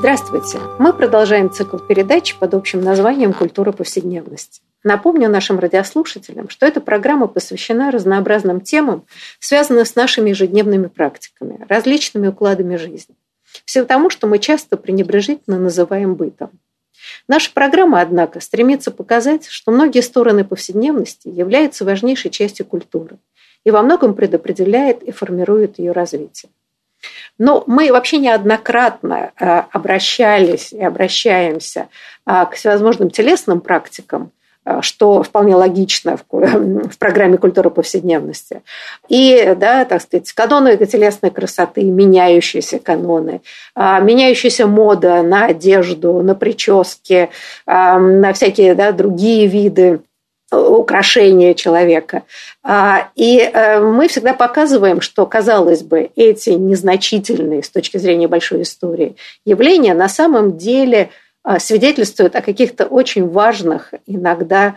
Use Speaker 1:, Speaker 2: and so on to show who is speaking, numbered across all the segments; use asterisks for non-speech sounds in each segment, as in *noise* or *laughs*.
Speaker 1: Здравствуйте! Мы продолжаем цикл передач под общим названием «Культура повседневности». Напомню нашим радиослушателям, что эта программа посвящена разнообразным темам, связанным с нашими ежедневными практиками, различными укладами жизни. Все потому, что мы часто пренебрежительно называем бытом. Наша программа, однако, стремится показать, что многие стороны повседневности являются важнейшей частью культуры и во многом предопределяет и формирует ее развитие. Но мы вообще неоднократно э, обращались и обращаемся э, к всевозможным телесным практикам, э, что вполне логично в, программе культуры повседневности. И, да, так сказать, каноны телесной красоты, меняющиеся каноны, меняющаяся мода на одежду, на прически, на всякие да, другие виды украшение человека. А, и э, мы всегда показываем, что, казалось бы, эти незначительные с точки зрения большой истории явления на самом деле а, свидетельствуют о каких-то очень важных, иногда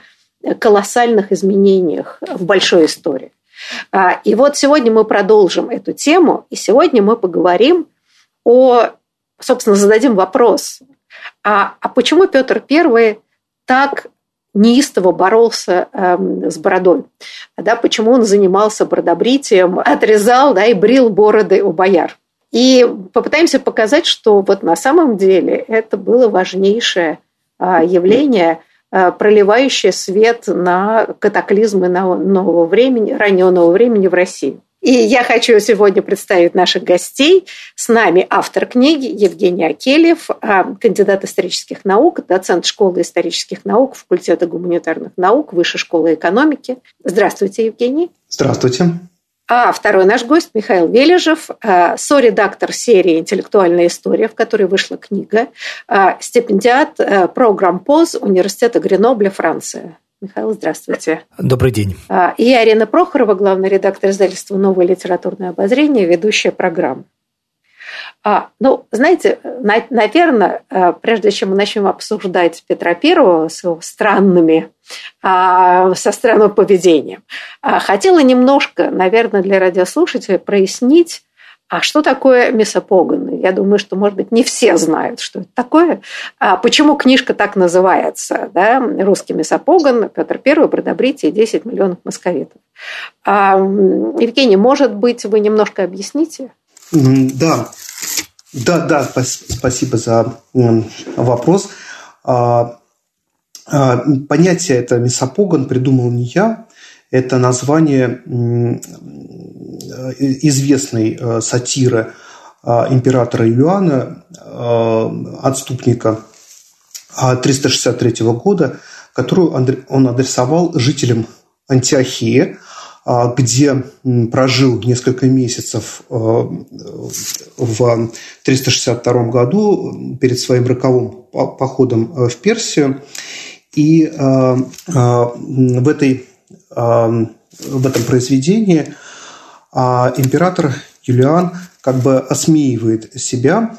Speaker 1: колоссальных изменениях в большой истории. А, и вот сегодня мы продолжим эту тему, и сегодня мы поговорим о, собственно, зададим вопрос, а, а почему Петр I так неистово боролся э, с бородой. Да, почему он занимался бородобритием, *laughs* отрезал да, и брил бороды у бояр. И попытаемся показать, что вот на самом деле это было важнейшее э, явление, э, проливающее свет на катаклизмы нового времени, раннего нового времени в России. И я хочу сегодня представить наших гостей. С нами автор книги Евгений Акелев, а, кандидат исторических наук, доцент школы исторических наук, факультета гуманитарных наук, Высшей школы экономики. Здравствуйте, Евгений.
Speaker 2: Здравствуйте.
Speaker 1: А второй наш гость Михаил Вележев, а, соредактор серии «Интеллектуальная история», в которой вышла книга, а, стипендиат программ ПОЗ Университета Гренобля, Франция. Михаил, здравствуйте.
Speaker 3: Добрый день.
Speaker 1: А, и Арина Прохорова, главный редактор издательства «Новое литературное обозрение», ведущая программы. А, ну, знаете, на, наверное, а, прежде чем мы начнем обсуждать Петра Первого с его странными, а, со странным поведением, а, хотела немножко, наверное, для радиослушателей прояснить, а что такое месопогоны? Я думаю, что, может быть, не все знают, что это такое. А почему книжка так называется? Да? Русский месопогон, Петр I, Бродобритие, 10 миллионов московитов. А, Евгений, может быть, вы немножко объясните?
Speaker 2: Да, да, да, спасибо за вопрос. А, а, понятие это месопогон придумал не я, это название известной э, сатиры э, императора Иоанна, э, отступника 363 года, которую он адресовал жителям Антиохии, где прожил несколько месяцев в 362 году перед своим роковым походом в Персию. И в этой в этом произведении а император Юлиан как бы осмеивает себя,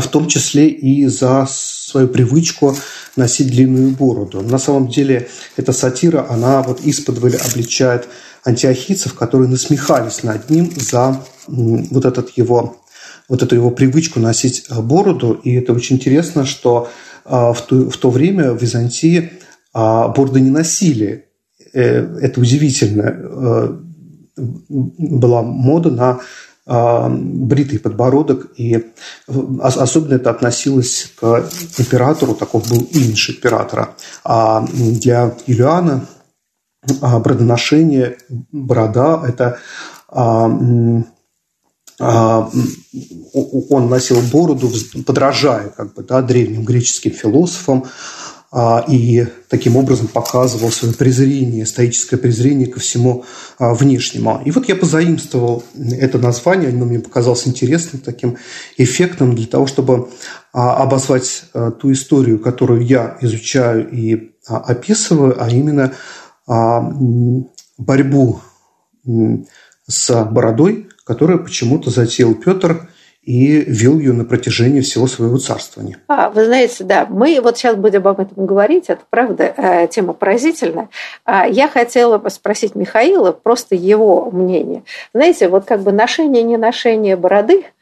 Speaker 2: в том числе и за свою привычку носить длинную бороду. На самом деле эта сатира, она вот испод обличает антиохийцев, которые насмехались над ним за вот, этот его, вот эту его привычку носить бороду. И это очень интересно, что а, в то, в то время в Византии а, бороды не носили. Э, это удивительно. Э, была мода на а, бритый подбородок, и особенно это относилось к императору, таков был имидж императора. А для Юлиана а, бродоношение, борода – это он носил бороду, подражая как бы, да, древним греческим философам, а, и таким образом показывал свое презрение, стоическое презрение ко всему а, внешнему. И вот я позаимствовал это название, оно мне показалось интересным, таким эффектным для того, чтобы а, обозвать ту историю, которую я изучаю и описываю, а именно борьбу с бородой, которую почему-то затеял Петр и вел ее на протяжении всего своего царствования.
Speaker 1: А, вы знаете, да, мы вот сейчас будем об этом говорить, это правда э, тема поразительная. А, я хотела спросить Михаила просто его мнение. Знаете, вот как бы ношение, не ношение бороды –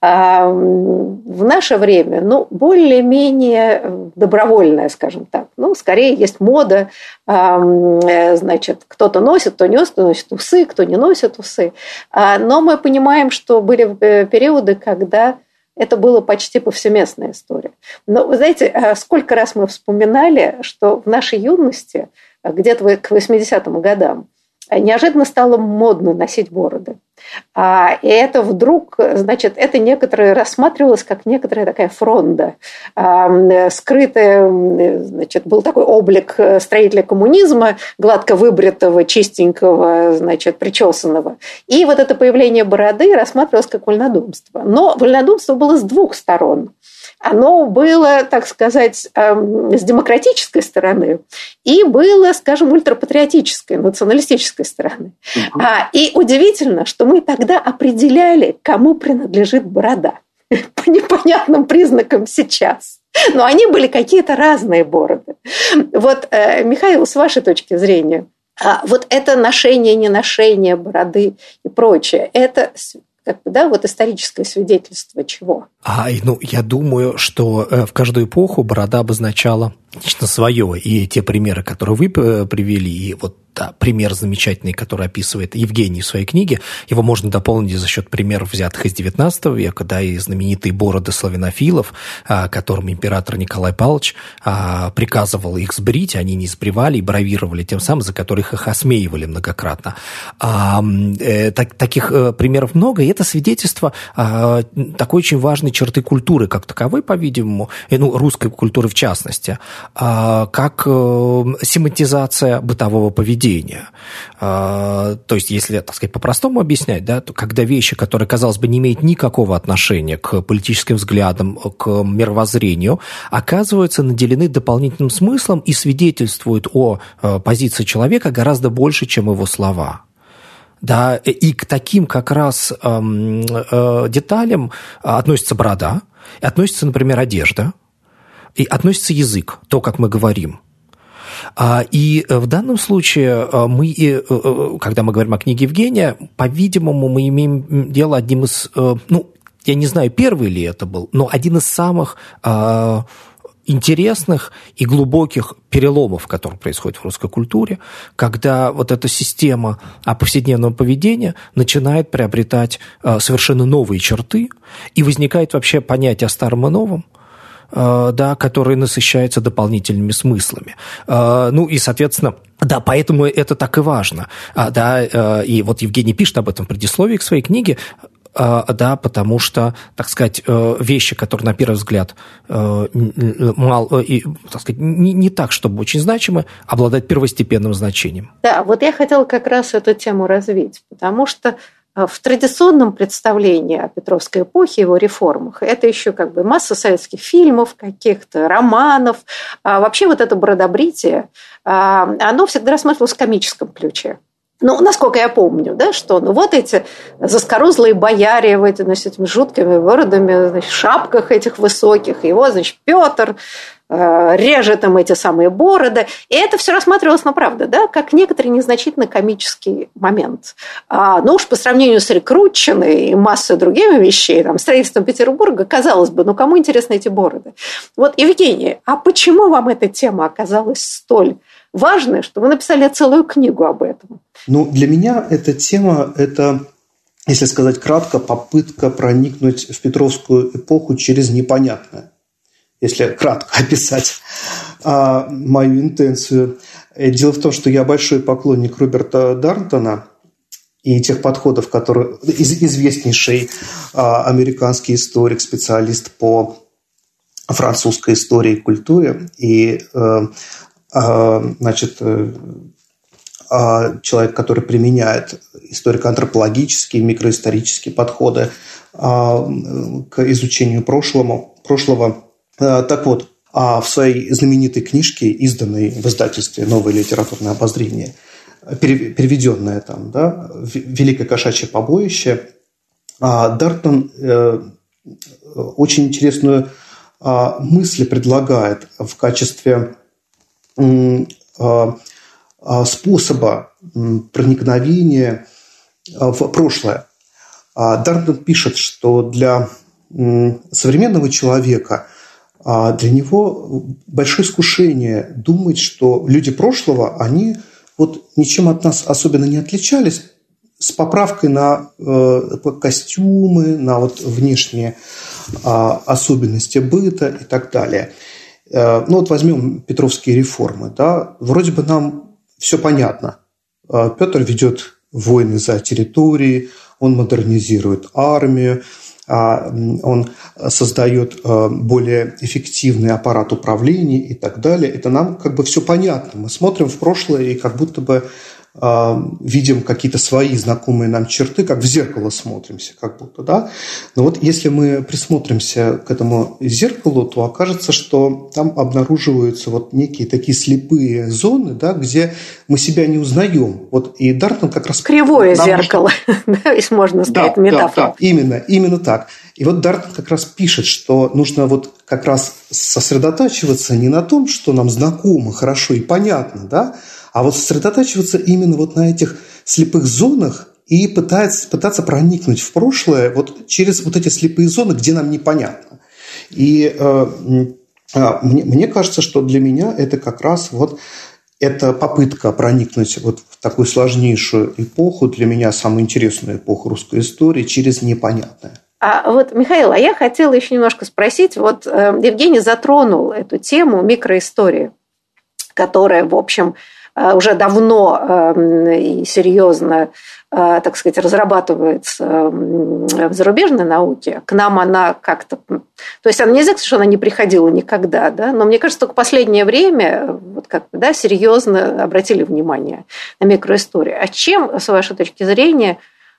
Speaker 1: а, в наше время, ну, более-менее добровольная, скажем так. Ну, скорее есть мода, э, значит, кто-то носит, кто не носит, носит усы, кто не носит усы. А, но мы понимаем, что были э, периоды, когда это было почти повсеместная история. Но вы знаете, а сколько раз мы вспоминали, что в нашей юности, где-то к 80-м годам, неожиданно стало модно носить бороды. А, и это вдруг, значит, это некоторое рассматривалось как некоторая такая фронда. А, скрытая, значит, был такой облик строителя коммунизма, гладко выбритого, чистенького, значит, причесанного. И вот это появление бороды рассматривалось как вольнодумство. Но вольнодумство было с двух сторон оно было, так сказать, эм, с демократической стороны и было, скажем, ультрапатриотической, националистической стороны. Угу. И удивительно, что мы тогда определяли, кому принадлежит борода *laughs* по непонятным признакам сейчас. Но они были какие-то разные бороды. Вот, э, Михаил, с вашей точки зрения, а вот это ношение, не ношение бороды и прочее, это как бы, да, вот историческое свидетельство чего?
Speaker 3: А, ну, я думаю, что э, в каждую эпоху борода обозначала лично свое. И те примеры, которые вы э, привели, и вот да, пример замечательный, который описывает Евгений в своей книге, его можно дополнить за счет примеров, взятых из XIX века, да, и знаменитые бороды славянофилов, а, которым император Николай Павлович а, приказывал их сбрить, они не сбривали и бравировали тем самым, за которых их осмеивали многократно. А, э, так, таких э, примеров много, и это свидетельство такой очень важной черты культуры, как таковой, по-видимому, и, ну, русской культуры в частности, как э, семантизация бытового поведения поведения. А, то есть, если, так сказать, по-простому объяснять, да, то когда вещи, которые, казалось бы, не имеют никакого отношения к политическим взглядам, к мировоззрению, оказываются наделены дополнительным смыслом и свидетельствуют о э, позиции человека гораздо больше, чем его слова. Да, и к таким как раз эм, э, деталям относится борода, относится, например, одежда, и относится язык, то, как мы говорим – и э, в данном случае э, мы, э, когда мы говорим о книге Евгения, по-видимому, мы имеем дело одним из, ну, я не знаю, первый ли это был, но один из самых а, интересных и глубоких переломов, которые происходят в русской культуре, когда вот эта система повседневного поведения начинает приобретать совершенно новые черты, и возникает вообще понятие о старом и новом, да, который насыщается дополнительными смыслами. Э, ну и, соответственно, да, поэтому это так и важно. А, да, э, и вот Евгений пишет об этом в предисловии к своей книге, да, потому что, так сказать, вещи, которые на первый взгляд мало, и, так сказать, не, не так, чтобы очень значимы, обладают первостепенным значением.
Speaker 1: Да, вот я хотела как раз эту тему развить, потому что в традиционном представлении о Петровской эпохе, его реформах, это еще как бы масса советских фильмов, каких-то романов. А вообще вот это бродобритие, а, оно всегда рассматривалось в комическом ключе. Ну, насколько я помню, да, что ну вот эти заскорузлые бояре в эти, значит, этими жуткими бородами, значит, шапках этих высоких, его, значит, Петр, Э, режет им эти самые бороды. И это все рассматривалось, ну, правда, да, как некоторый незначительно комический момент. А, ну уж по сравнению с Рекрутчиной и массой другими вещей, там, строительством Петербурга, казалось бы, ну кому интересны эти бороды? Вот, Евгений, а почему вам эта тема оказалась столь важной, что вы написали целую книгу об этом?
Speaker 2: Ну, для меня эта тема – это если сказать кратко, попытка проникнуть в Петровскую эпоху через непонятное если кратко *laughs* описать а, мою интенцию. Э, дело в том, что я большой поклонник Роберта Дарнтона и тех подходов, которые из, известнейший а, американский историк, специалист по французской истории и культуре. И, значит, человек, который применяет историко-антропологические, микроисторические подходы к изучению прошлого. прошлого. Так вот, в своей знаменитой книжке, изданной в издательстве «Новое литературное обозрение», переведенное там, да, «Великое кошачье побоище», Дартон э, очень интересную мысль предлагает в качестве способа проникновения в прошлое. Дартон пишет, что для современного человека для него большое искушение думать, что люди прошлого, они вот ничем от нас особенно не отличались, с поправкой на э, костюмы, на вот внешние э, особенности быта и так далее. Э, ну вот возьмем Петровские реформы. Да? Вроде бы нам все понятно. Э, Петр ведет войны за территории, он модернизирует армию, а, он создает э, более эффективный аппарат управления и так далее. Это нам как бы все понятно. Мы смотрим в прошлое и как будто бы а, видим какие-то свои знакомые нам черты, как в зеркало смотримся, как будто, да. Но вот если мы присмотримся к этому зеркалу, то окажется, что там обнаруживаются вот некие такие слепые зоны, да, где мы себя не узнаем. Вот и Дартон как раз...
Speaker 1: Кривое зеркало, *laughs* да, если можно сказать, да, метафора. Да, да,
Speaker 2: именно, именно так. И вот Дартон как раз пишет, что нужно вот как раз сосредотачиваться не на том, что нам знакомо, хорошо и понятно, да, а вот сосредотачиваться именно вот на этих слепых зонах и пытаться, пытаться проникнуть в прошлое вот через вот эти слепые зоны, где нам непонятно. И э, э, мне, мне кажется, что для меня это как раз вот эта попытка проникнуть вот в такую сложнейшую эпоху, для меня самую интересную эпоху русской истории, через непонятное.
Speaker 1: А вот, Михаил, а я хотела еще немножко спросить, вот э, Евгений затронул эту тему микроистории, которая, в общем, уже давно эм, и серьезно, э, так сказать, разрабатывается эм, в зарубежной науке. К нам она как-то... То есть она нельзя сказать, что она не приходила никогда, да? но мне кажется, только последнее время вот как да, серьезно обратили внимание на микроисторию. А чем, с вашей точки зрения,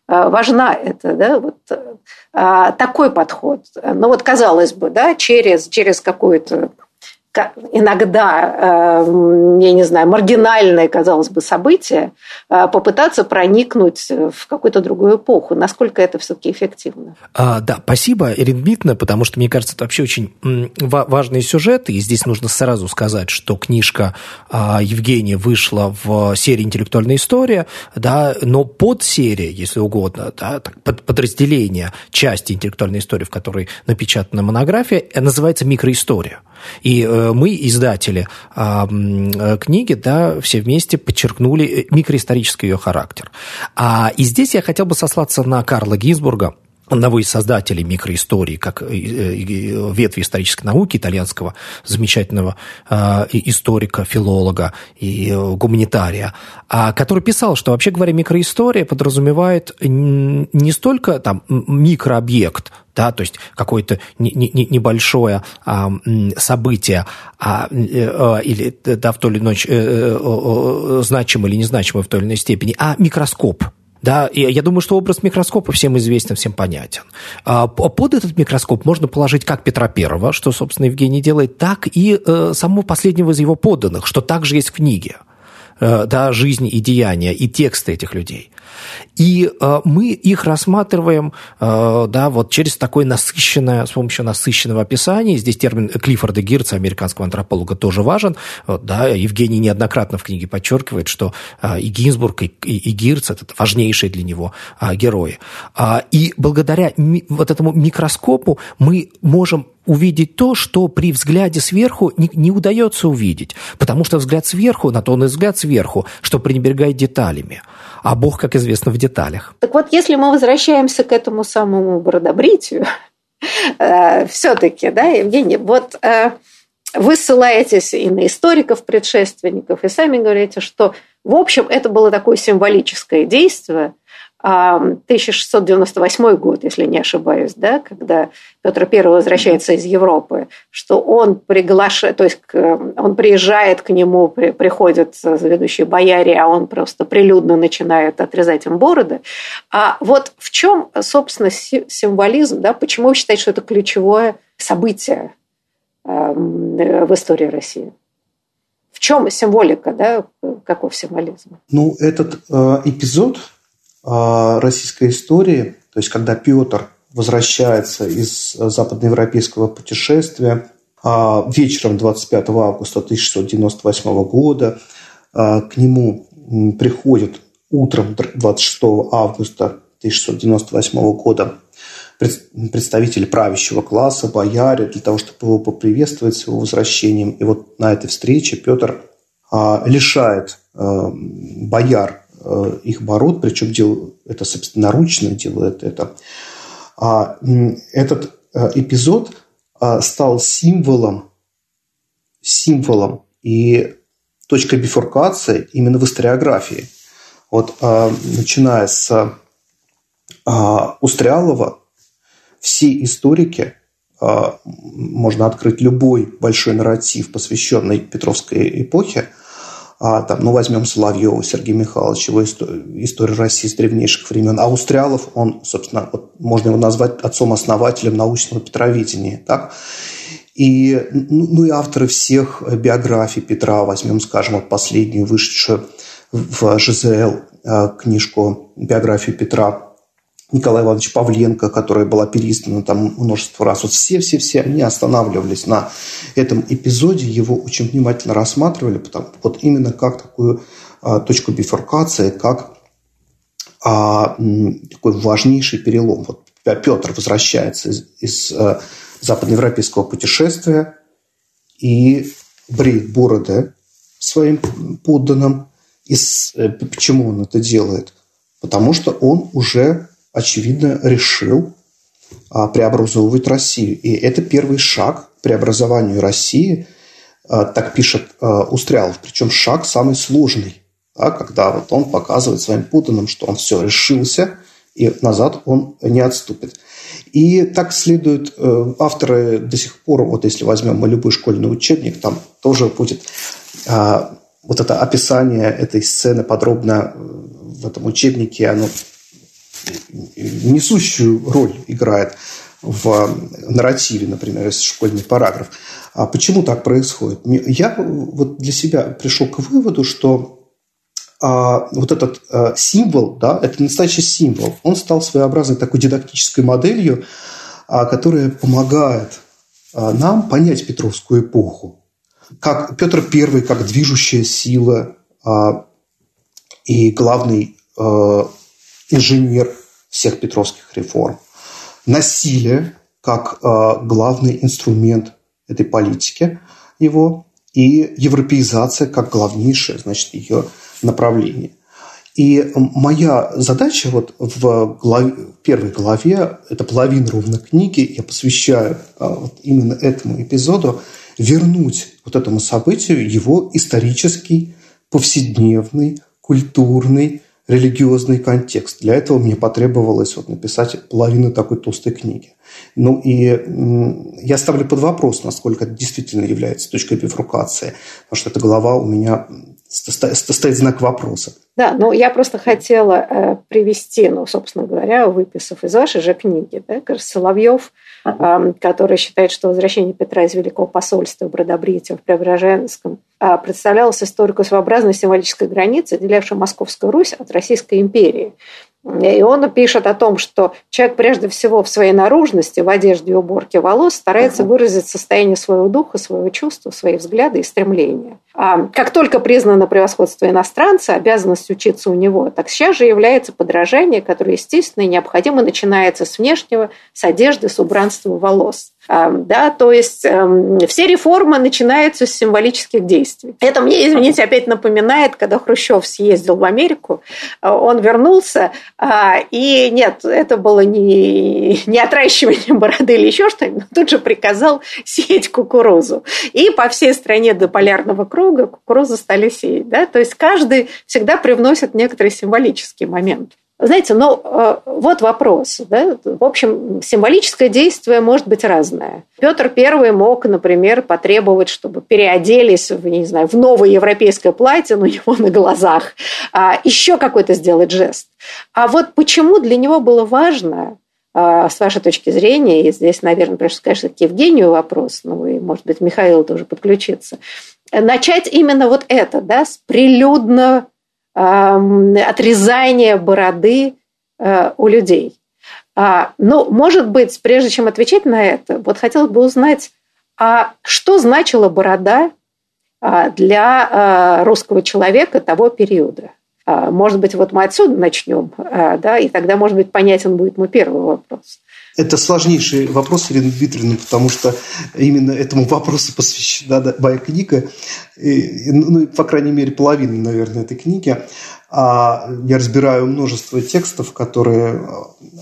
Speaker 1: э, важна это, да, вот такой подход. Ну вот казалось бы, да, через, через какую-то иногда, э, я не знаю, маргинальное, казалось бы, событие, э, попытаться проникнуть в какую-то другую эпоху. Насколько это все-таки эффективно?
Speaker 3: А, да, спасибо, Ирина Дмитриевна, потому что, мне кажется, это вообще очень важный сюжет, и здесь нужно сразу сказать, что книжка а, Евгения вышла в серии «Интеллектуальная история», да, но под серия, если угодно, да, под подразделение части интеллектуальной истории, в которой напечатана монография, называется «Микроистория». И э, мы, издатели а, э, книги, да, все вместе подчеркнули э, микроисторический ее характер. А, и здесь я хотел бы сослаться на Карла Гинзбурга, одного из создателей микроистории, как ветви исторической науки итальянского замечательного историка, филолога и гуманитария, а, который писал, что вообще говоря, микроистория подразумевает не столько там микрообъект, да, то есть какое-то не, не, небольшое а, событие а, или да, в той или иной э, э, значимое или незначимое в той или иной степени, а микроскоп, да, я думаю, что образ микроскопа всем известен, всем понятен. А, под этот микроскоп можно положить как Петра Первого, что, собственно, Евгений делает, так и э, самого последнего из его подданных, что также есть в книге. Э, да, жизнь и деяния, и тексты этих людей. И э, мы их рассматриваем э, да, вот через такое насыщенное, с помощью насыщенного описания. Здесь термин Клиффорда Гирца, американского антрополога, тоже важен. Да, Евгений неоднократно в книге подчеркивает, что э, и Гинзбург, и, и, и Гирц – это важнейшие для него э, герои. Э, и благодаря ми, вот этому микроскопу мы можем увидеть то, что при взгляде сверху не, не удается увидеть. Потому что взгляд сверху, на то он и взгляд сверху, что пренебрегает деталями. А Бог, как известно, в деталях.
Speaker 1: Так вот, если мы возвращаемся к этому самому бродобритию, *laughs* э, все-таки, да, Евгений, вот э, вы ссылаетесь и на историков предшественников, и сами говорите, что, в общем, это было такое символическое действие, 1698 год, если не ошибаюсь, да, когда Петр I возвращается из Европы, что он приглашает, то есть он приезжает к нему, приходят ведущие бояре, а он просто прилюдно начинает отрезать им бороды. А вот в чем, собственно, символизм, да, почему вы считаете, что это ключевое событие в истории России? В чем символика, да, каков символизм?
Speaker 2: Ну, этот э, эпизод российской истории, то есть когда Петр возвращается из западноевропейского путешествия э, вечером 25 августа 1698 года, э, к нему приходит утром 26 августа 1698 года представители правящего класса, бояре, для того, чтобы его поприветствовать с его возвращением. И вот на этой встрече Петр а, лишает а, бояр а, их бород, причем делает это собственноручно делает это. А, этот а, эпизод а, стал символом, символом и точкой бифуркации именно в историографии. Вот начиная с Устрялова, все историки, можно открыть любой большой нарратив, посвященный Петровской эпохе, а, там, ну, возьмем Соловьева, Сергея Михайловича, его историю России с древнейших времен. А Устрялов, он, собственно, вот можно его назвать отцом-основателем научного петровидения. Так? И, ну, ну и авторы всех биографий Петра, возьмем, скажем, вот последнюю, вышедшую в ЖЗЛ а, книжку «Биографию Петра», Николая Ивановича Павленко, которая была переиздана там множество раз. Вот все-все-все они останавливались на этом эпизоде, его очень внимательно рассматривали, потому, вот именно как такую а, точку бифуркации, как а, такой важнейший перелом. Вот Петр возвращается из, из а, западноевропейского путешествия и бреет бороды своим подданным. И с, э, почему он это делает? Потому что он уже очевидно, решил а, преобразовывать Россию. И это первый шаг к преобразованию России, а, так пишет а, Устрялов. Причем шаг самый сложный, да, когда вот он показывает своим подданным, что он все решился, и назад он не отступит. И так следует, э, авторы до сих пор, вот если возьмем любой школьный учебник, там тоже будет вот это описание этой сцены подробно э, в этом учебнике, оно несущую роль играет в нарративе, например, если школьный параграф. А почему так происходит? Я вот для себя пришел к выводу, что а, вот этот а, символ, да, это настоящий символ, он стал своеобразной такой дидактической моделью, а, которая помогает а, нам понять Петровскую эпоху. Как Петр I, как движущая сила а, и главный а, инженер всех петровских реформ. Насилие как э, главный инструмент этой политики его и европеизация как главнейшее, значит, ее направление. И моя задача вот в главе, первой главе, это половина ровно книги, я посвящаю а, вот именно этому эпизоду, вернуть вот этому событию его исторический, повседневный, культурный, религиозный контекст. Для этого мне потребовалось вот написать половину такой толстой книги. Ну и я ставлю под вопрос, насколько это действительно является точкой бифрукации, потому что эта глава у меня стоит знак вопроса.
Speaker 1: Да, ну я просто хотела э, привести, ну, собственно говоря, выписав из вашей же книги, да, Соловьев, э, который считает, что возвращение Петра из Великого посольства в Бродобрите в Преображенском э, представлялось историку своеобразной символической границы, отделявшей Московскую Русь от Российской империи. И он пишет о том, что человек прежде всего в своей наружности, в одежде и уборке волос старается выразить состояние своего духа, своего чувства, свои взгляды и стремления. А как только признано превосходство иностранца, обязанность учиться у него, так сейчас же является подражание, которое, естественно, и необходимо начинается с внешнего, с одежды, с убранства волос. Да, то есть эм, все реформы начинаются с символических действий. Это мне, извините, опять напоминает, когда Хрущев съездил в Америку, э, он вернулся, а, и нет, это было не, не отращивание бороды или еще что-нибудь, но тут же приказал *laughs* сеять кукурузу. И по всей стране до полярного круга кукурузу стали сеять. Да? То есть каждый всегда привносит некоторый символический момент. знаете, ну, э, вот вопрос. Да? В общем, символическое действие может быть разное. Петр I мог, например, потребовать, чтобы переоделись в, не знаю, в новое европейское платье, но его на глазах. А еще какой-то сделать жест. А вот почему для него было важно а, с вашей точки зрения, и здесь, наверное, прежде конечно, к Евгению вопрос, ну и, может быть, Михаил тоже подключится, начать именно вот это, да, с прилюдно отрезания бороды э, у людей. А, ну, может быть, прежде чем отвечать на это, вот хотелось бы узнать, а что значила борода а, для а, русского человека того периода? Может быть, вот мы отсюда начнем, да, и тогда, может быть, понятен будет мой первый вопрос.
Speaker 2: Это сложнейший вопрос, Ирина Дмитриевна, потому что именно этому вопросу посвящена моя книга, ну, по крайней мере, половина, наверное, этой книги. А я разбираю множество текстов, которые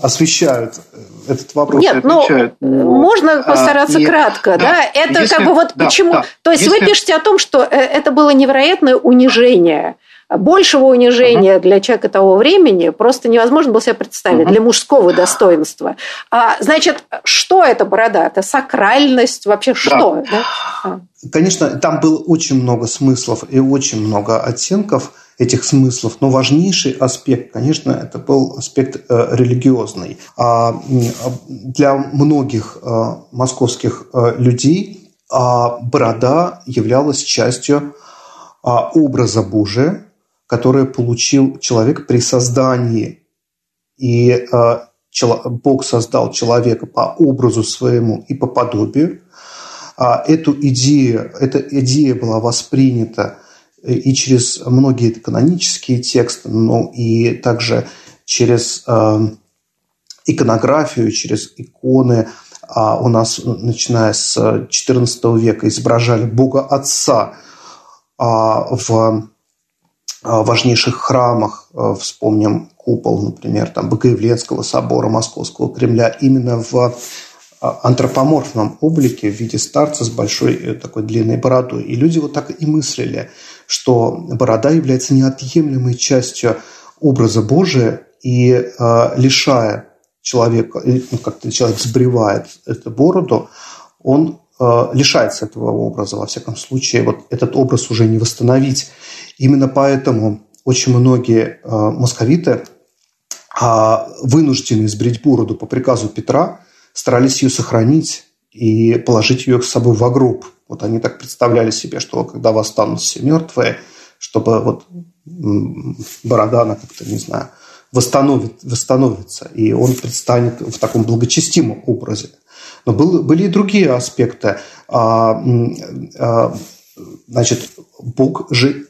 Speaker 2: освещают этот вопрос.
Speaker 1: Нет, ну, можно а, постараться а, кратко, да? да? Это если, как бы вот да, почему... Да, То есть если... вы пишете о том, что э, это было невероятное унижение большего унижения uh-huh. для человека того времени просто невозможно было себе представить uh-huh. для мужского достоинства. А, значит, что это борода? Это сакральность вообще да. что? Да?
Speaker 2: А. Конечно, там было очень много смыслов и очень много оттенков этих смыслов, но важнейший аспект, конечно, это был аспект э, религиозный. А для многих э, московских э, людей э, борода являлась частью э, образа Божия, которое получил человек при создании. И э, Бог создал человека по образу своему и по подобию. А эту идею, эта идея была воспринята э, и через многие канонические тексты, но и также через э, иконографию, через иконы. А у нас, начиная с XIV века, изображали Бога Отца а в важнейших храмах, э, вспомним купол, например, там, Богоявленского собора, Московского Кремля, именно в а, антропоморфном облике в виде старца с большой э, такой длинной бородой. И люди вот так и мыслили, что борода является неотъемлемой частью образа Божия и э, лишая человека, ну, как-то человек сбривает эту бороду, он э, лишается этого образа. Во всяком случае, вот этот образ уже не восстановить. Именно поэтому очень многие э, московиты, а, вынуждены сбрить бороду по приказу Петра, старались ее сохранить и положить ее с собой в гроб. Вот они так представляли себе, что когда восстанут все мертвые, чтобы вот борода, она как-то, не знаю, восстановит, восстановится, и он предстанет в таком благочестимом образе. Но был, были и другие аспекты. А, а, значит, Бог же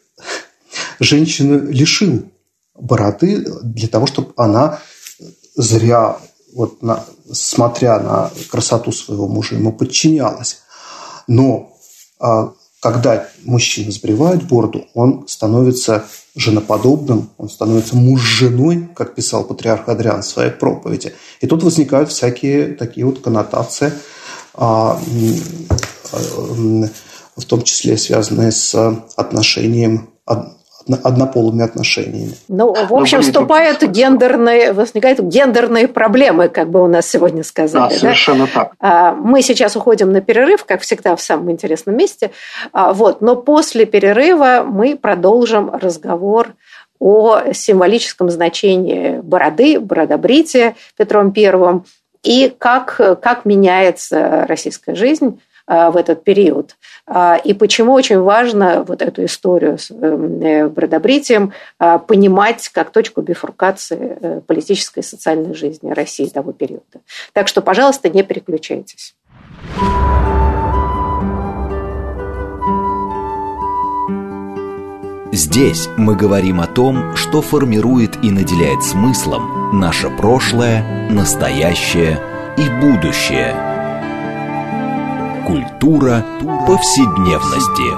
Speaker 2: женщину лишил бороды для того, чтобы она зря, вот на, смотря на красоту своего мужа, ему подчинялась. Но а, когда мужчина сбривает бороду, он становится женоподобным, он становится муж женой, как писал патриарх Адриан в своей проповеди. И тут возникают всякие такие вот коннотации, а, а, в том числе связанные с отношением однополыми отношениями.
Speaker 1: Ну, в общем, вступают гендерные, возникают гендерные проблемы, как бы у нас сегодня сказали.
Speaker 4: Да, совершенно да? так.
Speaker 1: А, мы сейчас уходим на перерыв, как всегда, в самом интересном месте. А, вот, но после перерыва мы продолжим разговор о символическом значении бороды, бородобрития Петром Первым и как, как меняется российская жизнь в этот период. А, и почему очень важно вот эту историю с эм, э, бродобритием а, понимать как точку бифуркации э, политической и социальной жизни России того периода. Так что, пожалуйста, не переключайтесь.
Speaker 5: Здесь мы говорим о том, что формирует и наделяет смыслом наше прошлое, настоящее и будущее – Культура повседневности.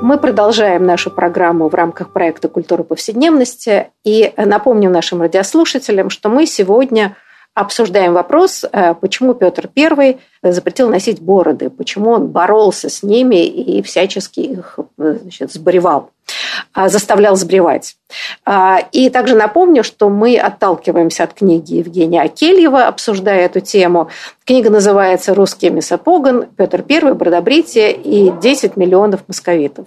Speaker 1: Мы продолжаем нашу программу в рамках проекта «Культура повседневности». И напомню нашим радиослушателям, что мы сегодня обсуждаем вопрос, э, почему Петр I запретил носить бороды, почему он боролся с ними и всячески их значит, сбривал. заставлял сбривать. И также напомню, что мы отталкиваемся от книги Евгения Акельева, обсуждая эту тему. Книга называется «Русский мясопогон. Петр I. Бродобритие и 10 миллионов московитов».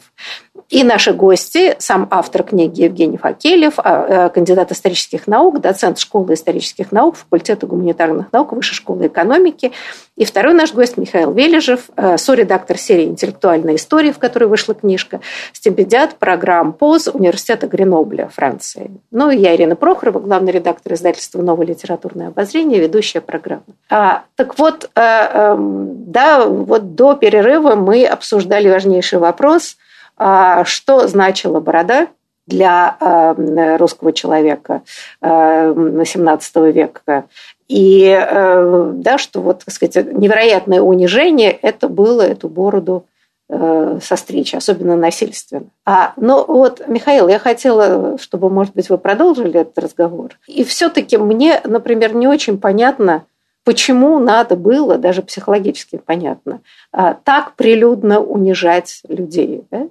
Speaker 1: И наши гости, сам автор книги Евгений Факелев, а, э, кандидат исторических наук, доцент школы исторических наук, факультета гуманитарных наук, Высшей школы экономики. И второй наш гость Михаил Вележев, э, соредактор серии «Интеллектуальная история», в которой вышла книжка, стипендиат программ ПОЗ Университета Гренобля, Франции. Ну и я, Ирина Прохорова, главный редактор издательства «Новое литературное обозрение», ведущая программы. А, так вот, э, эм, да, вот до перерыва мы обсуждали важнейший вопрос – а, что значила борода для а, русского человека XVII а, века. И да, что вот, так сказать, невероятное унижение это было эту бороду состричь, особенно насильственно. А, ну вот, Михаил, я хотела, чтобы, может быть, вы продолжили этот разговор. И все-таки мне, например, не очень понятно, почему надо было, даже психологически понятно, так прилюдно унижать людей. Да?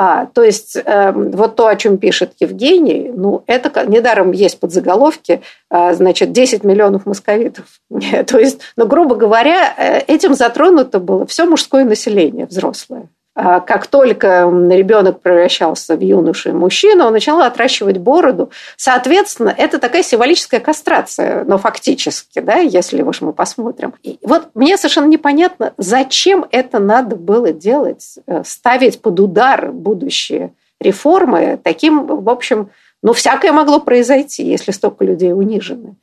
Speaker 1: А, то есть э, вот то, о чем пишет Евгений, ну, это недаром есть подзаголовки, э, значит, 10 миллионов московитов. *laughs* то есть, ну, грубо говоря, э, этим затронуто было все мужское население взрослое. А как только ребенок превращался в юношу и мужчину, он начал отращивать бороду. Соответственно, это такая символическая кастрация, но фактически, да, если уж мы посмотрим. И вот мне совершенно непонятно, зачем это надо было делать, э, ставить под удар будущие реформы таким, в общем, ну, всякое могло произойти, если столько людей унижены.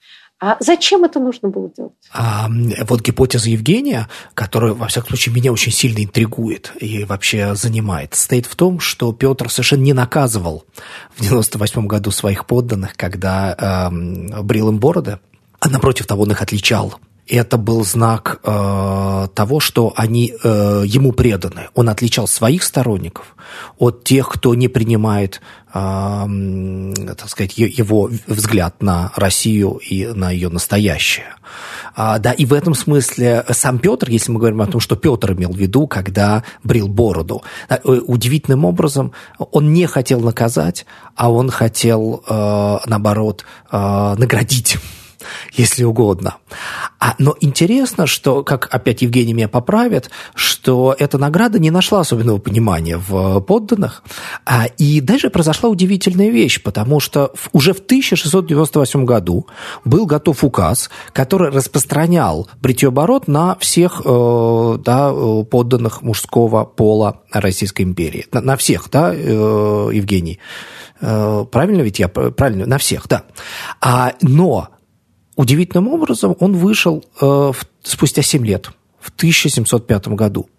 Speaker 1: А зачем это нужно было делать?
Speaker 3: А, вот гипотеза Евгения, которая, во всяком случае, меня очень сильно интригует и вообще занимает, стоит в том, что Петр совершенно не наказывал в 98 году своих подданных, когда э, брил им бороды, а напротив того он их отличал это был знак э, того, что они э, ему преданы. Он отличал своих сторонников от тех, кто не принимает, э, так сказать, его взгляд на Россию и на ее настоящее. А, да, и в этом смысле сам Петр, если мы говорим о том, что Петр имел в виду, когда брил бороду, э, удивительным образом он не хотел наказать, а он хотел, э, наоборот, э, наградить если угодно. А, но интересно, что, как опять Евгений меня поправит, что эта награда не нашла особенного понимания в подданных. А, и даже произошла удивительная вещь, потому что в, уже в 1698 году был готов указ, который распространял бритье бород на всех э, да, подданных мужского пола Российской империи. На, на всех, да, э, Евгений? Э, правильно ведь я? Правильно, на всех, да. А, но удивительным образом он вышел э, в, спустя 7 лет, в 1705 году.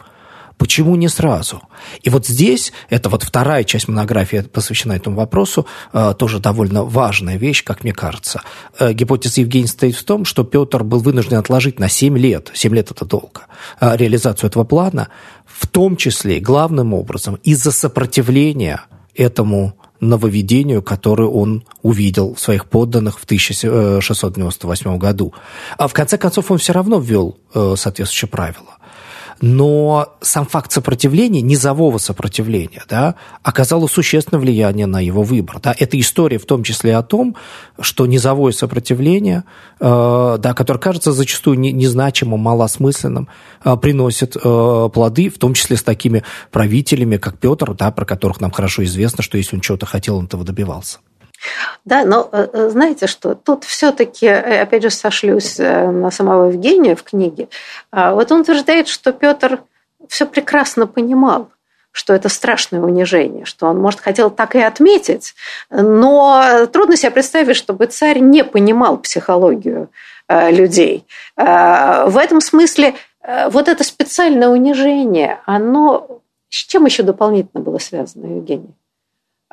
Speaker 3: Почему не сразу? И вот здесь, это вот вторая часть монографии посвящена этому вопросу, э, тоже довольно важная вещь, как мне кажется. Э, гипотеза Евгения стоит в том, что Петр был вынужден отложить на 7 лет, 7 лет это долго, э, реализацию этого плана, в том числе, главным образом, из-за сопротивления этому нововведению, которое он увидел в своих подданных в 1698 году. А в конце концов он все равно ввел э, соответствующие правила но сам факт сопротивления, низового сопротивления, да, оказало существенное влияние на его выбор. Да. Это история в том числе о том, что низовое сопротивление, э, да, которое кажется зачастую незначимым, малосмысленным, э, приносит э, плоды, в том числе с такими правителями, как Петр, да, про которых нам хорошо известно, что если он чего-то хотел, он этого добивался.
Speaker 1: Да, но э, э, знаете что, тут все-таки, э, опять же, сошлюсь на самого Евгения в книге. А, вот он утверждает, что Петр все прекрасно понимал, что это страшное унижение, что он, может, хотел так и отметить, но трудно себе представить, чтобы царь не понимал психологию людей. В этом смысле вот это специальное унижение, оно с чем еще дополнительно было связано, Евгений?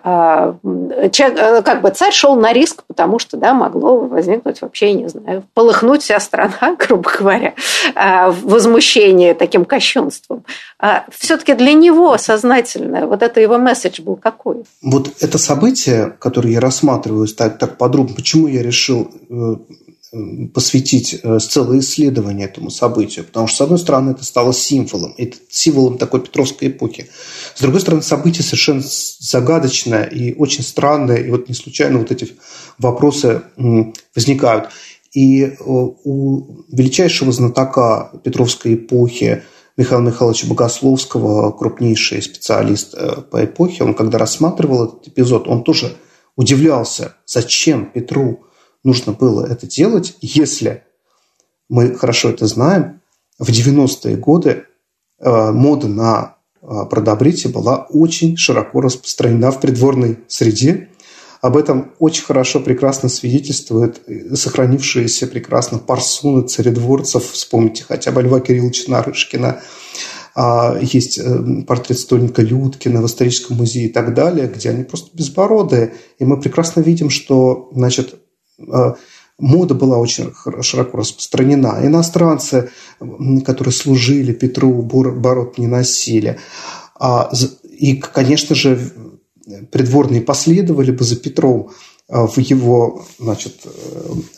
Speaker 1: А, э, как бы царь шел на риск, потому что да, могло возникнуть вообще, не знаю, полыхнуть вся страна, *laughs* грубо говоря, а, возмущение таким кощунством. А Все-таки для него сознательное, вот это его месседж был какой?
Speaker 2: Вот это событие, которое я рассматриваю так, так подробно, почему я решил э, посвятить э, целое исследование этому событию, потому что, с одной стороны, это стало символом, это символом такой Петровской эпохи. С другой стороны, событие совершенно загадочное и очень странное, и вот не случайно вот эти вопросы возникают. И э, у величайшего знатока Петровской эпохи Михаила Михайловича Богословского, крупнейший специалист э, по эпохе, он когда рассматривал этот эпизод, он тоже удивлялся, зачем Петру нужно было это делать, если мы хорошо это знаем, в 90-е годы э, мода на э, продобритие была очень широко распространена в придворной среде. Об этом очень хорошо, прекрасно свидетельствует сохранившиеся прекрасно парсуны царедворцев. Вспомните хотя бы Льва Кирилловича Нарышкина. А, есть э, портрет стольника Людкина в историческом музее и так далее, где они просто безбородые. И мы прекрасно видим, что значит, Э, мода была очень широко распространена. Иностранцы, которые служили Петру, бород не носили. А, и, конечно же, придворные последовали бы за Петром э, в его значит, э,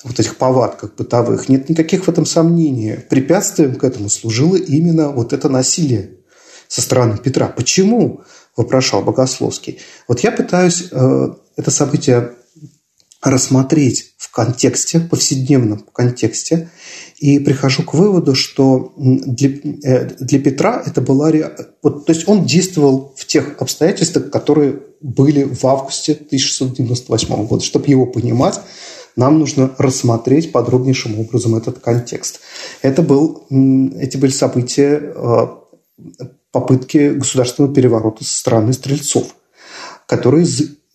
Speaker 2: вот этих повадках бытовых. Нет никаких в этом сомнений. Препятствием к этому служило именно вот это насилие со стороны Петра. Почему? вопрошал Богословский. Вот я пытаюсь это событие рассмотреть в контексте, повседневном контексте, и прихожу к выводу, что для, э, для Петра это была... Вот, то есть он действовал в тех обстоятельствах, которые были в августе 1698 года. Чтобы его понимать, нам нужно рассмотреть подробнейшим образом этот контекст. Это был, эти были события э, попытки государственного переворота со стороны стрельцов, которые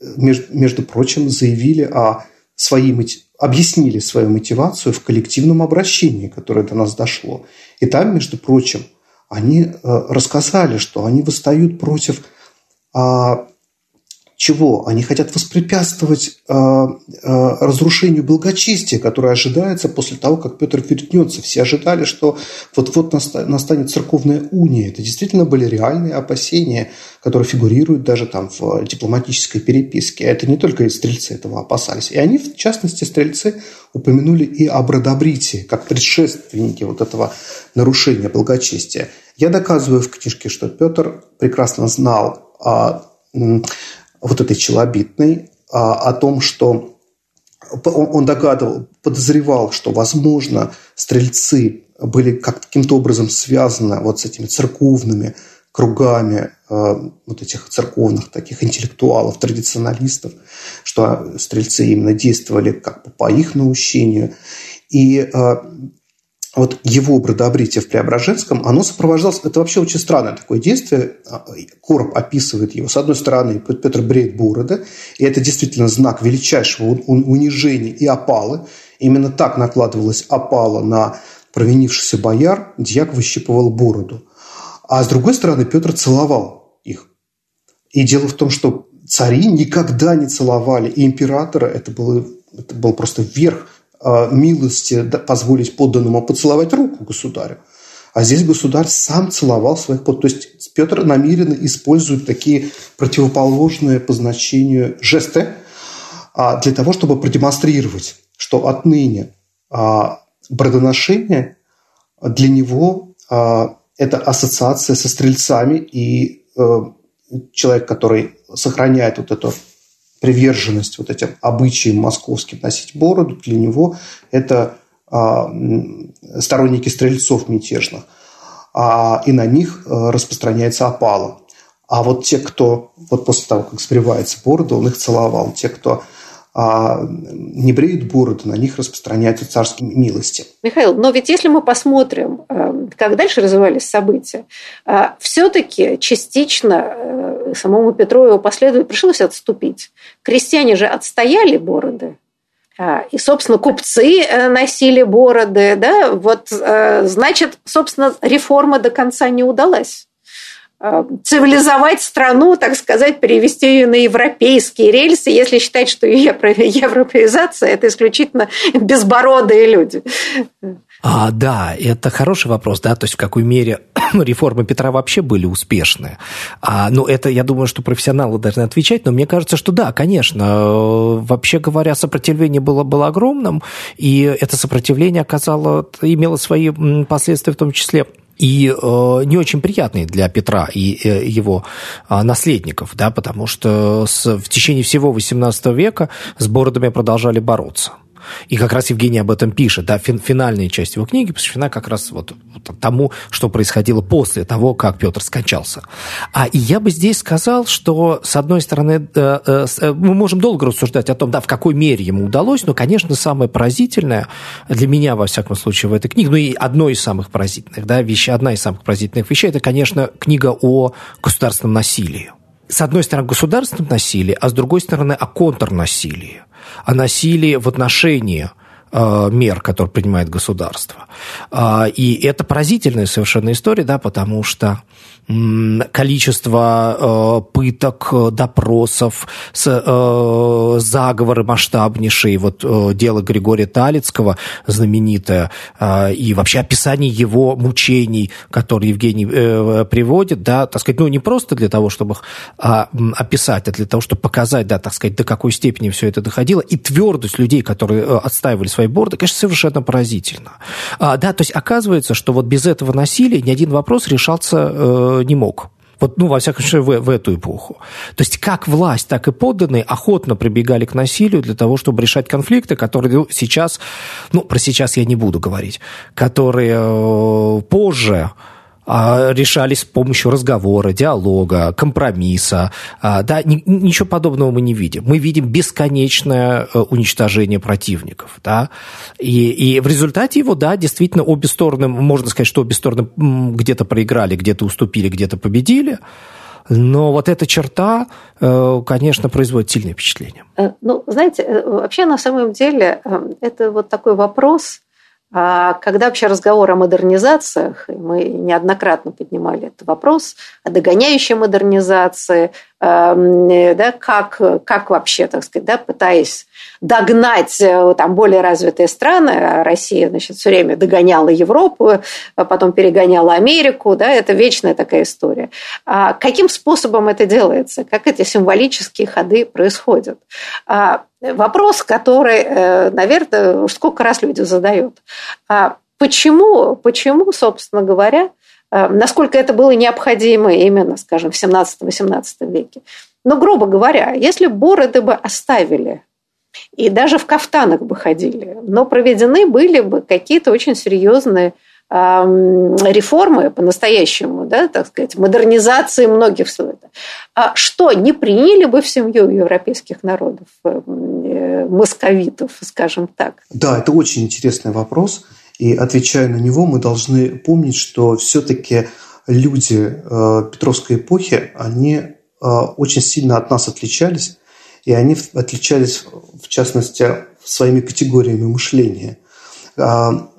Speaker 2: между прочим, заявили о своей, объяснили свою мотивацию в коллективном обращении, которое до нас дошло. И там, между прочим, они э, рассказали, что они восстают против а, чего? Они хотят воспрепятствовать э, э, разрушению благочестия, которое ожидается после того, как Петр вернется. Все ожидали, что вот-вот настанет церковная уния. Это действительно были реальные опасения, которые фигурируют даже там в дипломатической переписке. Это не только стрельцы этого опасались. И они, в частности, стрельцы упомянули и об Родобрите, как предшественники вот этого нарушения благочестия. Я доказываю в книжке, что Петр прекрасно знал о вот этой челобитной, а, о том, что он догадывал, подозревал, что, возможно, стрельцы были каким-то образом связаны вот с этими церковными кругами а, вот этих церковных таких интеллектуалов, традиционалистов, что стрельцы именно действовали как бы по их наущению. И а, вот его бродобритие в Преображенском, оно сопровождалось, это вообще очень странное такое действие, а, Короб описывает его. С одной стороны, Петр бреет бороды, и это действительно знак величайшего унижения и опалы. Именно так накладывалась опала на провинившихся бояр, дьяк выщипывал бороду. А с другой стороны, Петр целовал их. И дело в том, что цари никогда не целовали, и императора это было, это был просто верх милости позволить подданному поцеловать руку государю. А здесь государь сам целовал своих под. То есть Петр намеренно использует такие противоположные по значению жесты а, для того, чтобы продемонстрировать, что отныне а, бродоношение для него а, это ассоциация со стрельцами и э, человек, который сохраняет вот эту приверженность вот этим обычаям московским носить бороду, для него это а, сторонники стрельцов мятежных. А, и на них а, распространяется опала. А вот те, кто вот после того, как сбривается борода, он их целовал. Те, кто а не бреют бороду, на них распространяются царские милости.
Speaker 1: Михаил, но ведь если мы посмотрим, э, как дальше развивались события, э, все-таки частично э, самому Петру его последователям пришлось отступить. Крестьяне же отстояли бороды, и, собственно, купцы носили бороды, да, вот, значит, собственно, реформа до конца не удалась. Э, цивилизовать страну, так сказать, перевести ее на европейские рельсы, если считать, что европеизация – это исключительно безбородые люди.
Speaker 3: А, да, это хороший вопрос, да, то есть в какой мере *coughs* реформы Петра вообще были успешны. А, ну, это, я думаю, что профессионалы должны отвечать, но мне кажется, что да, конечно. Вообще говоря, сопротивление было, было огромным, и это сопротивление оказало, имело свои последствия в том числе и э, не очень приятный для Петра и э, его э, наследников, да, потому что с, в течение всего XVIII века с бородами продолжали бороться. И как раз Евгений об этом пишет. Да, фин, финальная часть его книги посвящена как раз вот, вот тому, что происходило после того, как Петр скончался. А и я бы здесь сказал, что, с одной стороны, э, э, э, мы можем долго рассуждать о том, да, в какой мере ему удалось, но, конечно, самое поразительное для меня, во всяком случае, в этой книге, ну и одно из самых поразительных, да, вещи, одна из самых поразительных вещей, это, конечно, книга о государственном насилии с одной стороны, государственном насилии, а с другой стороны, о контрнасилии о насилии в отношении э, мер, которые принимает государство. А, и это поразительная совершенно история, да, потому что количество э, пыток, допросов, э, заговоры масштабнейшие, вот э, дело Григория Талицкого знаменитое, и вообще описание его мучений, которые Евгений приводит, да, так сказать, ну, не просто для того, чтобы их а, описать, а для того, чтобы показать, да, так сказать, до какой степени все это доходило, и твердость людей, которые отстаивали свои борды, конечно, совершенно поразительно. А, да, то есть оказывается, что вот без этого насилия ни один вопрос решался не мог. Вот, ну, во всяком случае, в, в эту эпоху. То есть как власть, так и подданные охотно прибегали к насилию для того, чтобы решать конфликты, которые сейчас, ну, про сейчас я не буду говорить, которые э, позже решались с помощью разговора, диалога, компромисса. А, да, ничего подобного мы не видим. Мы видим бесконечное э, уничтожение противников. Да? И, и в результате его, да, действительно, обе стороны, можно сказать, что обе стороны где-то проиграли, где-то уступили, где-то победили. Но вот эта черта, э, конечно, производит сильное впечатление.
Speaker 1: Э, ну, знаете, вообще на самом деле это вот такой вопрос, а когда вообще разговор о модернизациях, мы неоднократно поднимали этот вопрос, о догоняющей модернизации, да, как, как вообще, так сказать, да, пытаясь догнать э, там, более развитые страны, а Россия значит, все время догоняла Европу, а потом перегоняла Америку, да, это вечная такая история. А каким способом это делается? Как эти символические ходы происходят? А вопрос, который, э, наверное, сколько раз люди задают. Почему, почему, собственно говоря, насколько это было необходимо именно, скажем, в 17-18 веке? Но, грубо говоря, если бороды бы оставили и даже в кафтанах бы ходили. Но проведены были бы какие-то очень серьезные реформы по-настоящему, да, так сказать, модернизации многих всего это. А что, не приняли бы в семью европейских народов, э, московитов, скажем так?
Speaker 2: Да, это очень интересный вопрос. И отвечая на него, мы должны помнить, что все-таки люди э, Петровской эпохи, они э, очень сильно от нас отличались и они отличались, в частности, своими категориями мышления. А,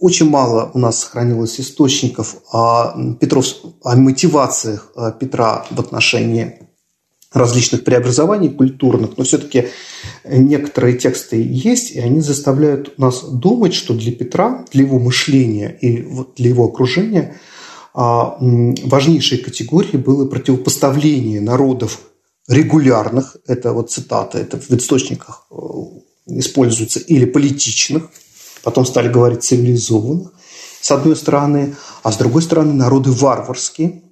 Speaker 2: очень мало у нас сохранилось источников о, Петров, о мотивациях Петра в отношении различных преобразований культурных, но все-таки некоторые тексты есть, и они заставляют нас думать, что для Петра, для его мышления и для его окружения а, важнейшей категорией было противопоставление народов регулярных, это вот цитата, это в источниках э, используется, или политичных, потом стали говорить цивилизованных, с одной стороны, а с другой стороны народы варварские,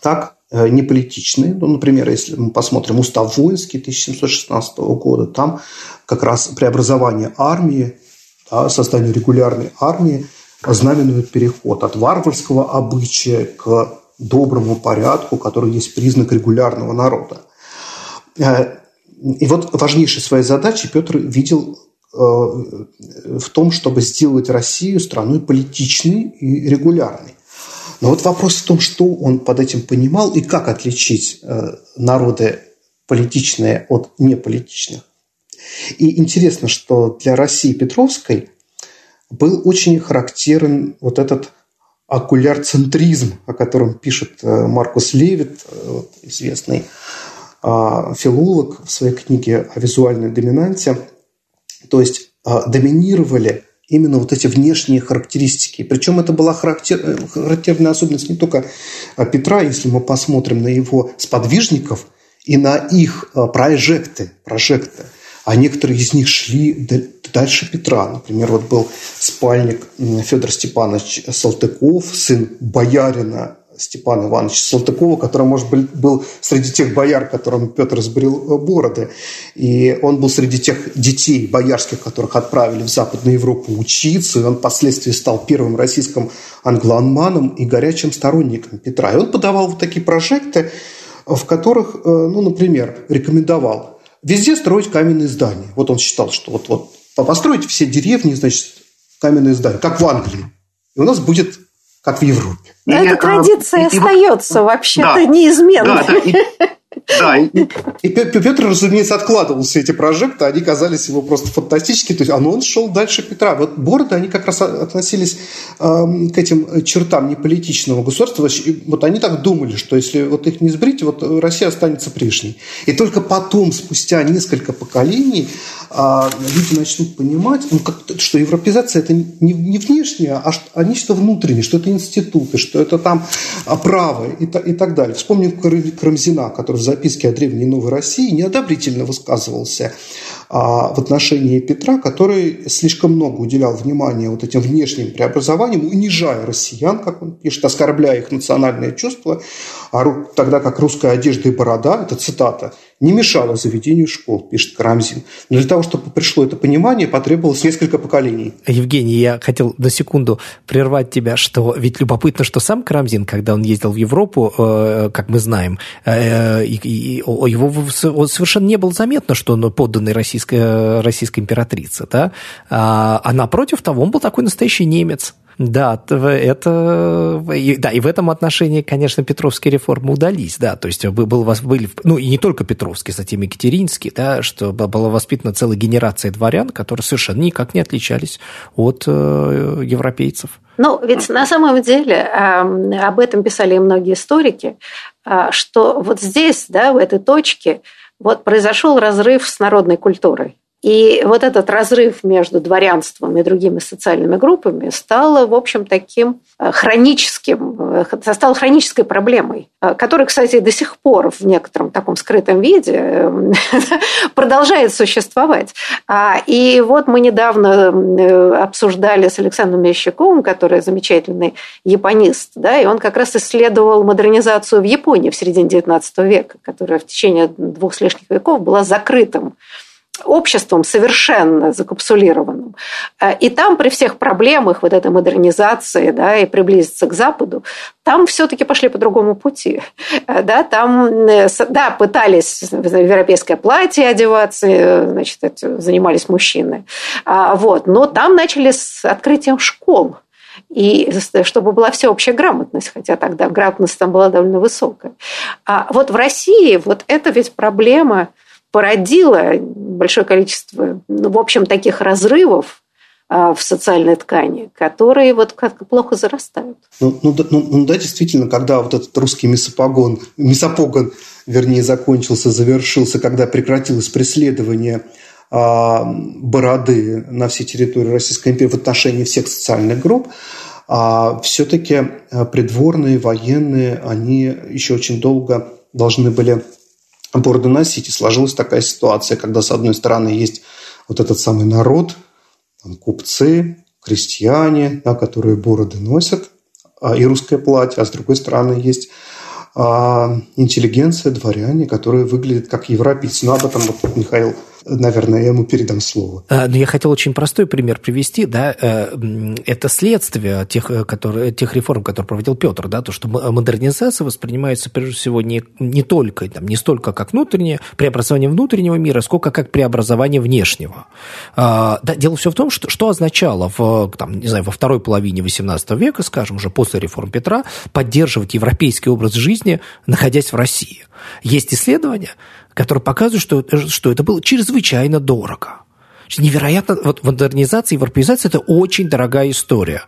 Speaker 2: так, э, не политичные. Ну, например, если мы посмотрим устав воинский 1716 года, там как раз преобразование армии, да, создание регулярной армии знаменует переход от варварского обычая к доброму порядку, который есть признак регулярного народа. Э, и вот важнейшей своей задачей Петр видел э, в том, чтобы сделать Россию страной политичной и регулярной. Но вот вопрос в том, что он под этим понимал и как отличить э, народы политичные от неполитичных. И интересно, что для России Петровской был очень характерен вот этот окулярцентризм, о котором пишет э, Маркус Левит, э, известный филолог в своей книге о визуальной доминанте. То есть доминировали именно вот эти внешние характеристики. Причем это была характер, характерная особенность не только Петра, если мы посмотрим на его сподвижников и на их прожекты, прожекты а некоторые из них шли дальше Петра. Например, вот был спальник Федор Степанович Салтыков, сын боярина Степана Ивановича Салтыкова, который, может быть, был среди тех бояр, которым Петр сбрил э, бороды. И он был среди тех детей боярских, которых отправили в Западную Европу учиться. И он впоследствии стал первым российским англоманом и горячим сторонником Петра. И он подавал вот такие прожекты, в которых, э, ну, например, рекомендовал везде строить каменные здания. Вот он считал, что вот, вот построить все деревни, значит, каменные здания, как в Англии. И у нас будет как в Европе.
Speaker 1: Но эта традиция и, остается и, вообще-то да, неизменной. Да, да, и,
Speaker 2: да, и, и Петр, разумеется, откладывал все эти прожекты, они казались ему просто фантастическими, то есть, а ну, он шел дальше Петра. Вот бороды, они как раз относились э, к этим чертам неполитичного государства, вот они так думали, что если вот их не сбрить, вот Россия останется прежней. И только потом, спустя несколько поколений, э, люди начнут понимать, ну, как, что европеизация это не, не внешняя, а, а нечто внутреннее, что это институты, что это там право и, и так далее. Вспомним Карамзина, который в записке о древней Новой России неодобрительно высказывался а, в отношении Петра, который слишком много уделял внимания вот этим внешним преобразованиям, унижая россиян, как он пишет, оскорбляя их национальное чувство, а тогда как русская одежда и борода, это цитата, не мешало заведению школ, пишет Карамзин. Но для того, чтобы пришло это понимание, потребовалось несколько поколений.
Speaker 3: Евгений, я хотел на секунду прервать тебя, что ведь любопытно, что сам Карамзин, когда он ездил в Европу, э, как мы знаем, э, его он совершенно не было заметно, что он подданный российской, российской императрице. Да? А, а напротив того, он был такой настоящий немец. Да, это, да, и в этом отношении, конечно, Петровские реформы удались, да, то есть был, были, ну, и не только Петровские, затем Екатеринские, да, что была воспитана целая генерация дворян, которые совершенно никак не отличались от э, европейцев.
Speaker 1: Ну, ведь на самом деле э, об этом писали и многие историки, э, что вот здесь, да, в этой точке, вот произошел разрыв с народной культурой. И вот этот разрыв между дворянством и другими социальными группами стал, в общем, таким э, хроническим, э, стал хронической проблемой, э, которая, кстати, до сих пор в некотором таком скрытом виде *laughs* продолжает существовать. А, и вот мы недавно обсуждали с Александром Мещаковым, который замечательный японист, да, и он как раз исследовал модернизацию в Японии в середине XIX века, которая в течение двух с лишним веков была закрытым обществом совершенно закапсулированным. Э, и там при всех проблемах вот этой модернизации да, и приблизиться к Западу, там все-таки пошли по другому пути. Э, да, там э, да, пытались в европейское платье одеваться, значит, занимались мужчины. А, вот. Но там начали с открытием школ и чтобы была всеобщая грамотность, хотя тогда грамотность там была довольно высокая. А вот в России вот это ведь проблема породило большое количество, ну, в общем, таких разрывов а, в социальной ткани, которые вот как плохо зарастают.
Speaker 2: Ну, ну, ну, ну да, действительно, когда вот этот русский мясопогон, мясопогон, вернее, закончился, завершился, когда прекратилось преследование а, бороды на всей территории Российской империи в отношении всех социальных групп, а все-таки а, придворные, военные, они еще очень долго должны были бороды носить. И сложилась такая ситуация, когда, с одной стороны, есть вот этот самый народ, там, купцы, крестьяне, да, которые бороды носят, а, и русское платье, а с другой стороны есть а, интеллигенция, дворяне, которые выглядят как европейцы. Ну, об этом вот Михаил наверное, я ему передам слово.
Speaker 3: А, Но я хотел очень простой пример привести. Да? Э, это следствие тех, э, которые, тех реформ, которые проводил Петр. Да? То, что модернизация воспринимается, прежде всего, не, не только, там, не столько как внутреннее, преобразование внутреннего мира, сколько как преобразование внешнего. А, да, дело все в том, что, что означало в, там, не знаю, во второй половине XVIII века, скажем, уже после реформ Петра, поддерживать европейский образ жизни, находясь в России. Есть исследования, которые показывают, что, что это было чрезвычайно дорого. Невероятно, вот модернизация, европеизация – это очень дорогая история.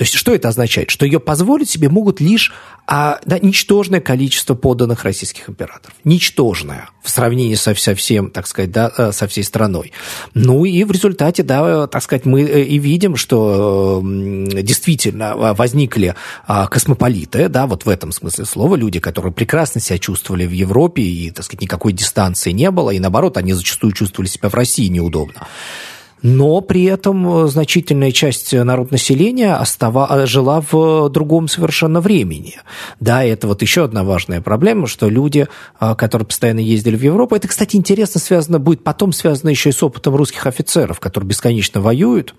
Speaker 3: То есть что это означает? Что ее позволить себе могут лишь а, да, ничтожное количество подданных российских императоров. Ничтожное в сравнении со, со всем, так сказать, да, э, со всей страной. Ну и в результате, да, так сказать, мы э, и видим, что действительно возникли а, космополиты, да, вот в этом смысле слова, люди, которые прекрасно себя чувствовали в Европе, и, так сказать, никакой дистанции не было, и наоборот, они зачастую чувствовали себя в России неудобно но при этом э, значительная часть народнаселения остава... Э, жила в другом совершенно времени. Да, это вот еще одна важная проблема, что люди, э, которые постоянно ездили в Европу, это, кстати, интересно связано будет потом связано еще и с опытом русских офицеров, которые бесконечно воюют,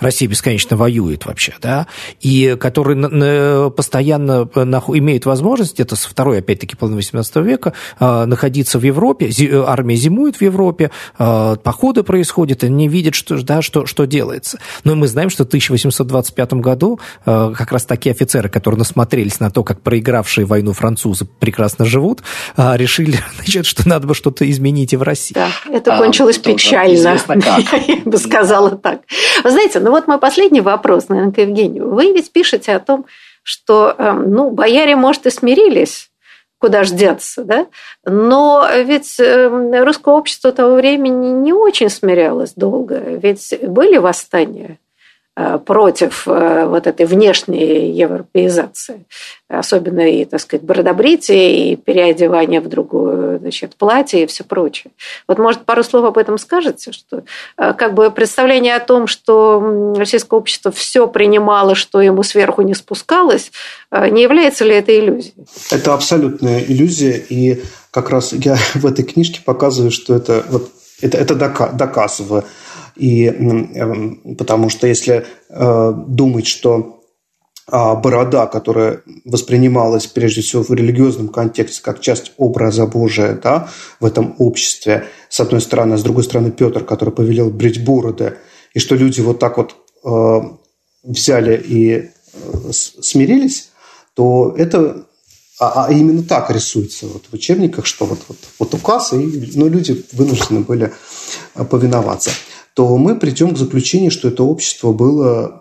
Speaker 3: Россия бесконечно воюет вообще, да, и которые постоянно имеют возможность, это со второй, опять-таки, половины 18 века, находиться в Европе, армия зимует в Европе, походы происходят, они видят, что, да, что, что делается. Но мы знаем, что в 1825 году э, как раз такие офицеры, которые насмотрелись на то, как проигравшие войну французы прекрасно живут, э, решили, *laughs* значит, что надо бы что-то изменить и в России.
Speaker 1: Да, это а, кончилось печально, *laughs* я бы сказала так. Вы знаете, ну вот мой последний вопрос, наверное, к Евгению. Вы ведь пишете о том, что, эм, ну, бояре, может, и смирились куда ж деться, да? Но ведь эм, русское общество того времени не очень смирялось долго, ведь были восстания против э, вот этой внешней европеизации, особенно и, так сказать, бородобритие, и переодевание в другую, значит, платье и все прочее. Вот, может, пару слов об этом скажете, что э, как бы представление о том, что российское общество все принимало, что ему сверху не спускалось, не является ли это иллюзией?
Speaker 2: Это абсолютная иллюзия, и как раз я *laughs* в этой книжке показываю, что это, вот, это, это доказываю и, эм, потому что если э, думать, что а, борода, которая воспринималась прежде всего в религиозном контексте как часть образа Божия да, в этом обществе, с одной стороны, а с другой стороны Петр, который повелел брить бороды, и что люди вот так вот э, взяли и э, смирились, то это а, а именно так рисуется вот в учебниках, что вот, вот, вот указ, и ну, люди вынуждены были повиноваться то мы придем к заключению, что это общество было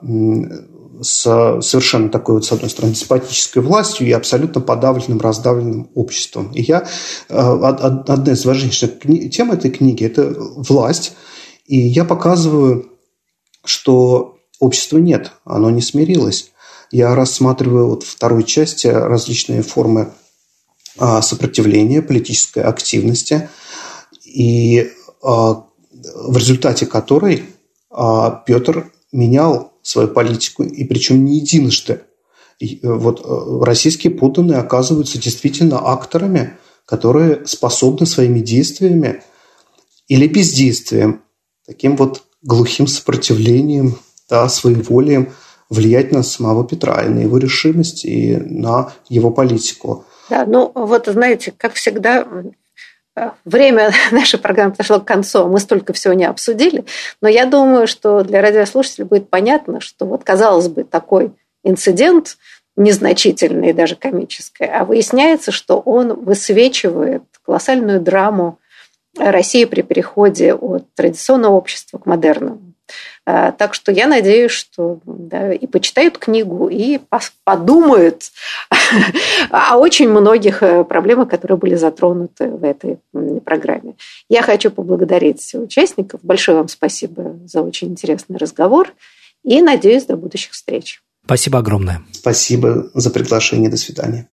Speaker 2: с совершенно такой вот, с одной стороны, деспотической властью и абсолютно подавленным, раздавленным обществом. И я, э, одна из важнейших тем этой книги – это власть. И я показываю, что общества нет, оно не смирилось. Я рассматриваю вот второй части различные формы а, сопротивления, политической активности. И а, в результате которой а, Петр менял свою политику, и причем не единожды. И э, вот э, российские подданные оказываются действительно акторами, которые способны своими действиями или бездействием, таким вот глухим сопротивлением, да, своеволием влиять на самого Петра и на его решимость, и на его политику.
Speaker 1: Да, ну вот знаете, как всегда, Время *laughs* нашей программы подошло к концу, мы столько всего не обсудили, но я думаю, что для радиослушателей будет понятно, что вот, казалось бы, такой инцидент, незначительный и даже комический, а выясняется, что он высвечивает колоссальную драму России при переходе от традиционного общества к модерному. А, так что я надеюсь, что да, и почитают книгу, и подумают *laughs* о очень многих э, проблемах, которые были затронуты в этой программе. Я хочу поблагодарить участников. Большое вам спасибо за очень интересный разговор. И надеюсь, до будущих встреч.
Speaker 3: Спасибо огромное.
Speaker 2: Спасибо за приглашение. До свидания.